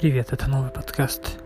Привет, это новый подкаст.